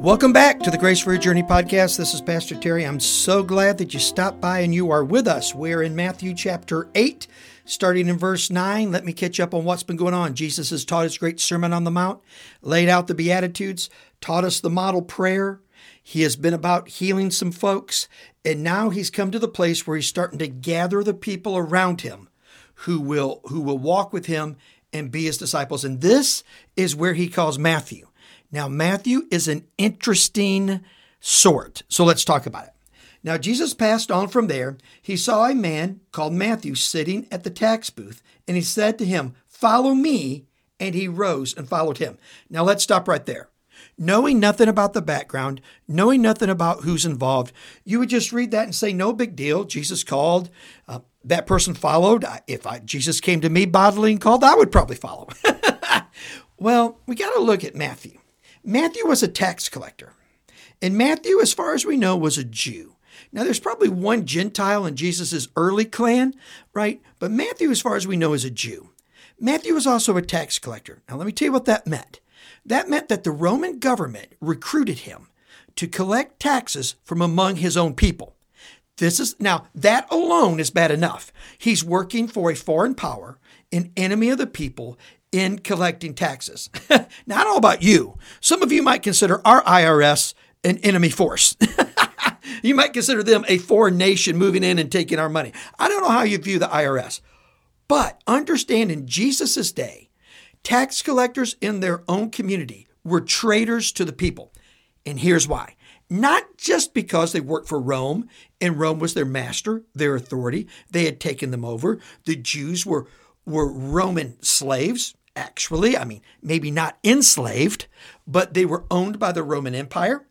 Welcome back to the Grace for Your Journey podcast. This is Pastor Terry. I'm so glad that you stopped by and you are with us. We're in Matthew chapter 8, starting in verse 9. Let me catch up on what's been going on. Jesus has taught his great Sermon on the Mount, laid out the Beatitudes, taught us the model prayer. He has been about healing some folks, and now he's come to the place where he's starting to gather the people around him who will who will walk with him and be his disciples. And this is where he calls Matthew. Now, Matthew is an interesting sort. So let's talk about it. Now, Jesus passed on from there. He saw a man called Matthew sitting at the tax booth, and he said to him, Follow me. And he rose and followed him. Now, let's stop right there. Knowing nothing about the background, knowing nothing about who's involved, you would just read that and say, No big deal. Jesus called. Uh, that person followed. If I, Jesus came to me bodily and called, I would probably follow. well, we got to look at Matthew. Matthew was a tax collector. And Matthew, as far as we know, was a Jew. Now, there's probably one Gentile in Jesus' early clan, right? But Matthew, as far as we know, is a Jew. Matthew was also a tax collector. Now, let me tell you what that meant. That meant that the Roman government recruited him to collect taxes from among his own people. This is now that alone is bad enough. He's working for a foreign power, an enemy of the people, in collecting taxes. now, I don't know about you. Some of you might consider our IRS an enemy force. you might consider them a foreign nation moving in and taking our money. I don't know how you view the IRS, but understand in Jesus' day, tax collectors in their own community were traitors to the people. And here's why. Not just because they worked for Rome and Rome was their master, their authority, they had taken them over. The Jews were were Roman slaves, actually. I mean, maybe not enslaved, but they were owned by the Roman Empire.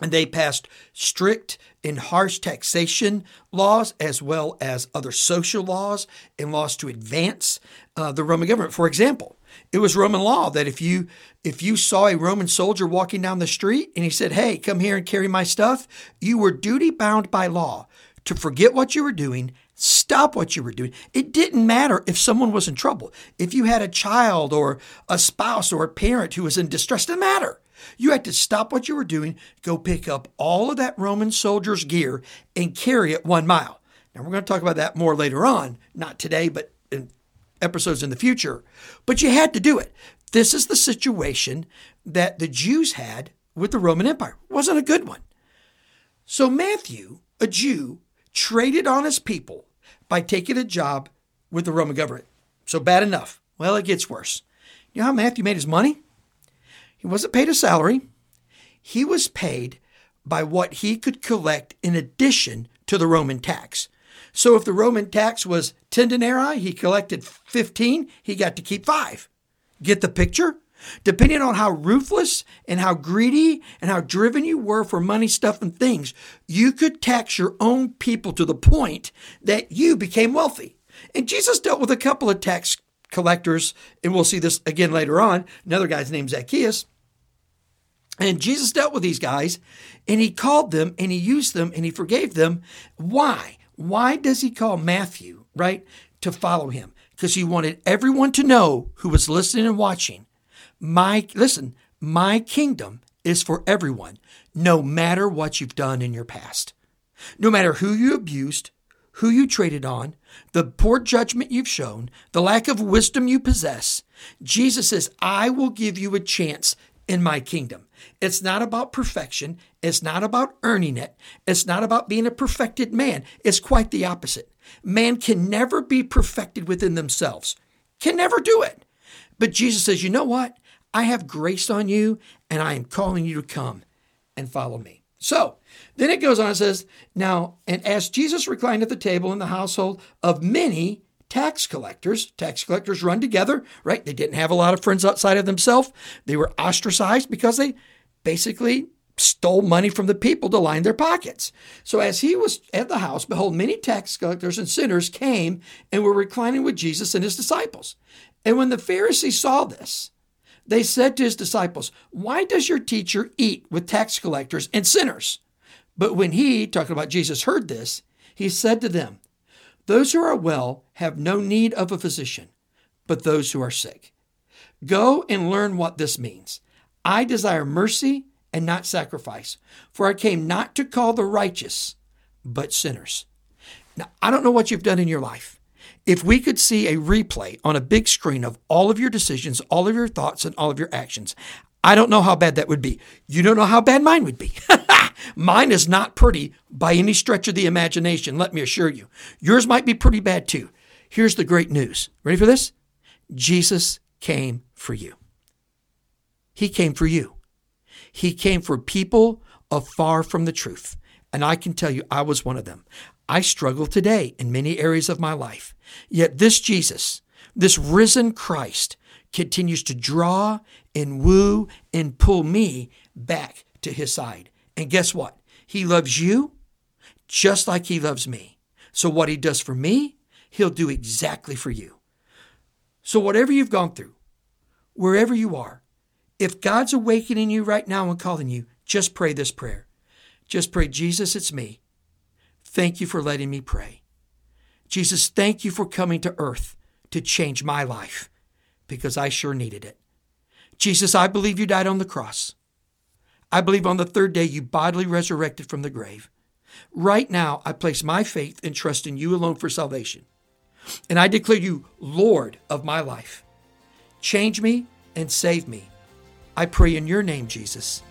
And they passed strict and harsh taxation laws as well as other social laws and laws to advance uh, the Roman government. For example, it was Roman law that if you if you saw a Roman soldier walking down the street and he said, "Hey, come here and carry my stuff," you were duty bound by law to forget what you were doing Stop what you were doing. It didn't matter if someone was in trouble. If you had a child or a spouse or a parent who was in distress, it didn't matter. You had to stop what you were doing, go pick up all of that Roman soldier's gear and carry it one mile. Now, we're going to talk about that more later on, not today, but in episodes in the future. But you had to do it. This is the situation that the Jews had with the Roman Empire. It wasn't a good one. So, Matthew, a Jew, traded on his people by taking a job with the Roman government. So bad enough. Well, it gets worse. You know how Matthew made his money? He wasn't paid a salary. He was paid by what he could collect in addition to the Roman tax. So if the Roman tax was 10 denarii, he collected 15, he got to keep five. Get the picture? Depending on how ruthless and how greedy and how driven you were for money, stuff, and things, you could tax your own people to the point that you became wealthy. And Jesus dealt with a couple of tax collectors, and we'll see this again later on. Another guy's named Zacchaeus. And Jesus dealt with these guys, and he called them, and he used them, and he forgave them. Why? Why does he call Matthew, right, to follow him? Because he wanted everyone to know who was listening and watching my, listen, my kingdom is for everyone, no matter what you've done in your past. No matter who you abused, who you traded on, the poor judgment you've shown, the lack of wisdom you possess, Jesus says, I will give you a chance in my kingdom. It's not about perfection. It's not about earning it. It's not about being a perfected man. It's quite the opposite. Man can never be perfected within themselves, can never do it. But Jesus says, you know what? I have grace on you, and I am calling you to come and follow me. So then it goes on and says, Now, and as Jesus reclined at the table in the household of many tax collectors, tax collectors run together, right? They didn't have a lot of friends outside of themselves. They were ostracized because they basically stole money from the people to line their pockets. So as he was at the house, behold, many tax collectors and sinners came and were reclining with Jesus and his disciples. And when the Pharisees saw this, they said to his disciples, Why does your teacher eat with tax collectors and sinners? But when he, talking about Jesus, heard this, he said to them, Those who are well have no need of a physician, but those who are sick. Go and learn what this means. I desire mercy and not sacrifice. For I came not to call the righteous, but sinners. Now, I don't know what you've done in your life. If we could see a replay on a big screen of all of your decisions, all of your thoughts, and all of your actions, I don't know how bad that would be. You don't know how bad mine would be. mine is not pretty by any stretch of the imagination, let me assure you. Yours might be pretty bad too. Here's the great news. Ready for this? Jesus came for you. He came for you. He came for people afar from the truth. And I can tell you, I was one of them. I struggle today in many areas of my life. Yet this Jesus, this risen Christ, continues to draw and woo and pull me back to his side. And guess what? He loves you just like he loves me. So what he does for me, he'll do exactly for you. So whatever you've gone through, wherever you are, if God's awakening you right now and calling you, just pray this prayer. Just pray, Jesus, it's me. Thank you for letting me pray. Jesus, thank you for coming to earth to change my life because I sure needed it. Jesus, I believe you died on the cross. I believe on the third day you bodily resurrected from the grave. Right now, I place my faith and trust in you alone for salvation. And I declare you Lord of my life. Change me and save me. I pray in your name, Jesus.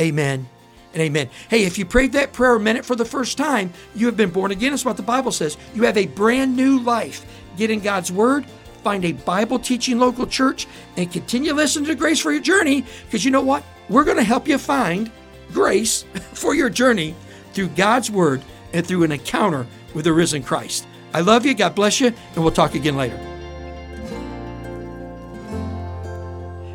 Amen and amen. Hey, if you prayed that prayer a minute for the first time, you have been born again. That's what the Bible says. You have a brand new life. Get in God's Word, find a Bible teaching local church, and continue listening to Grace for Your Journey because you know what? We're going to help you find grace for your journey through God's Word and through an encounter with the risen Christ. I love you. God bless you. And we'll talk again later.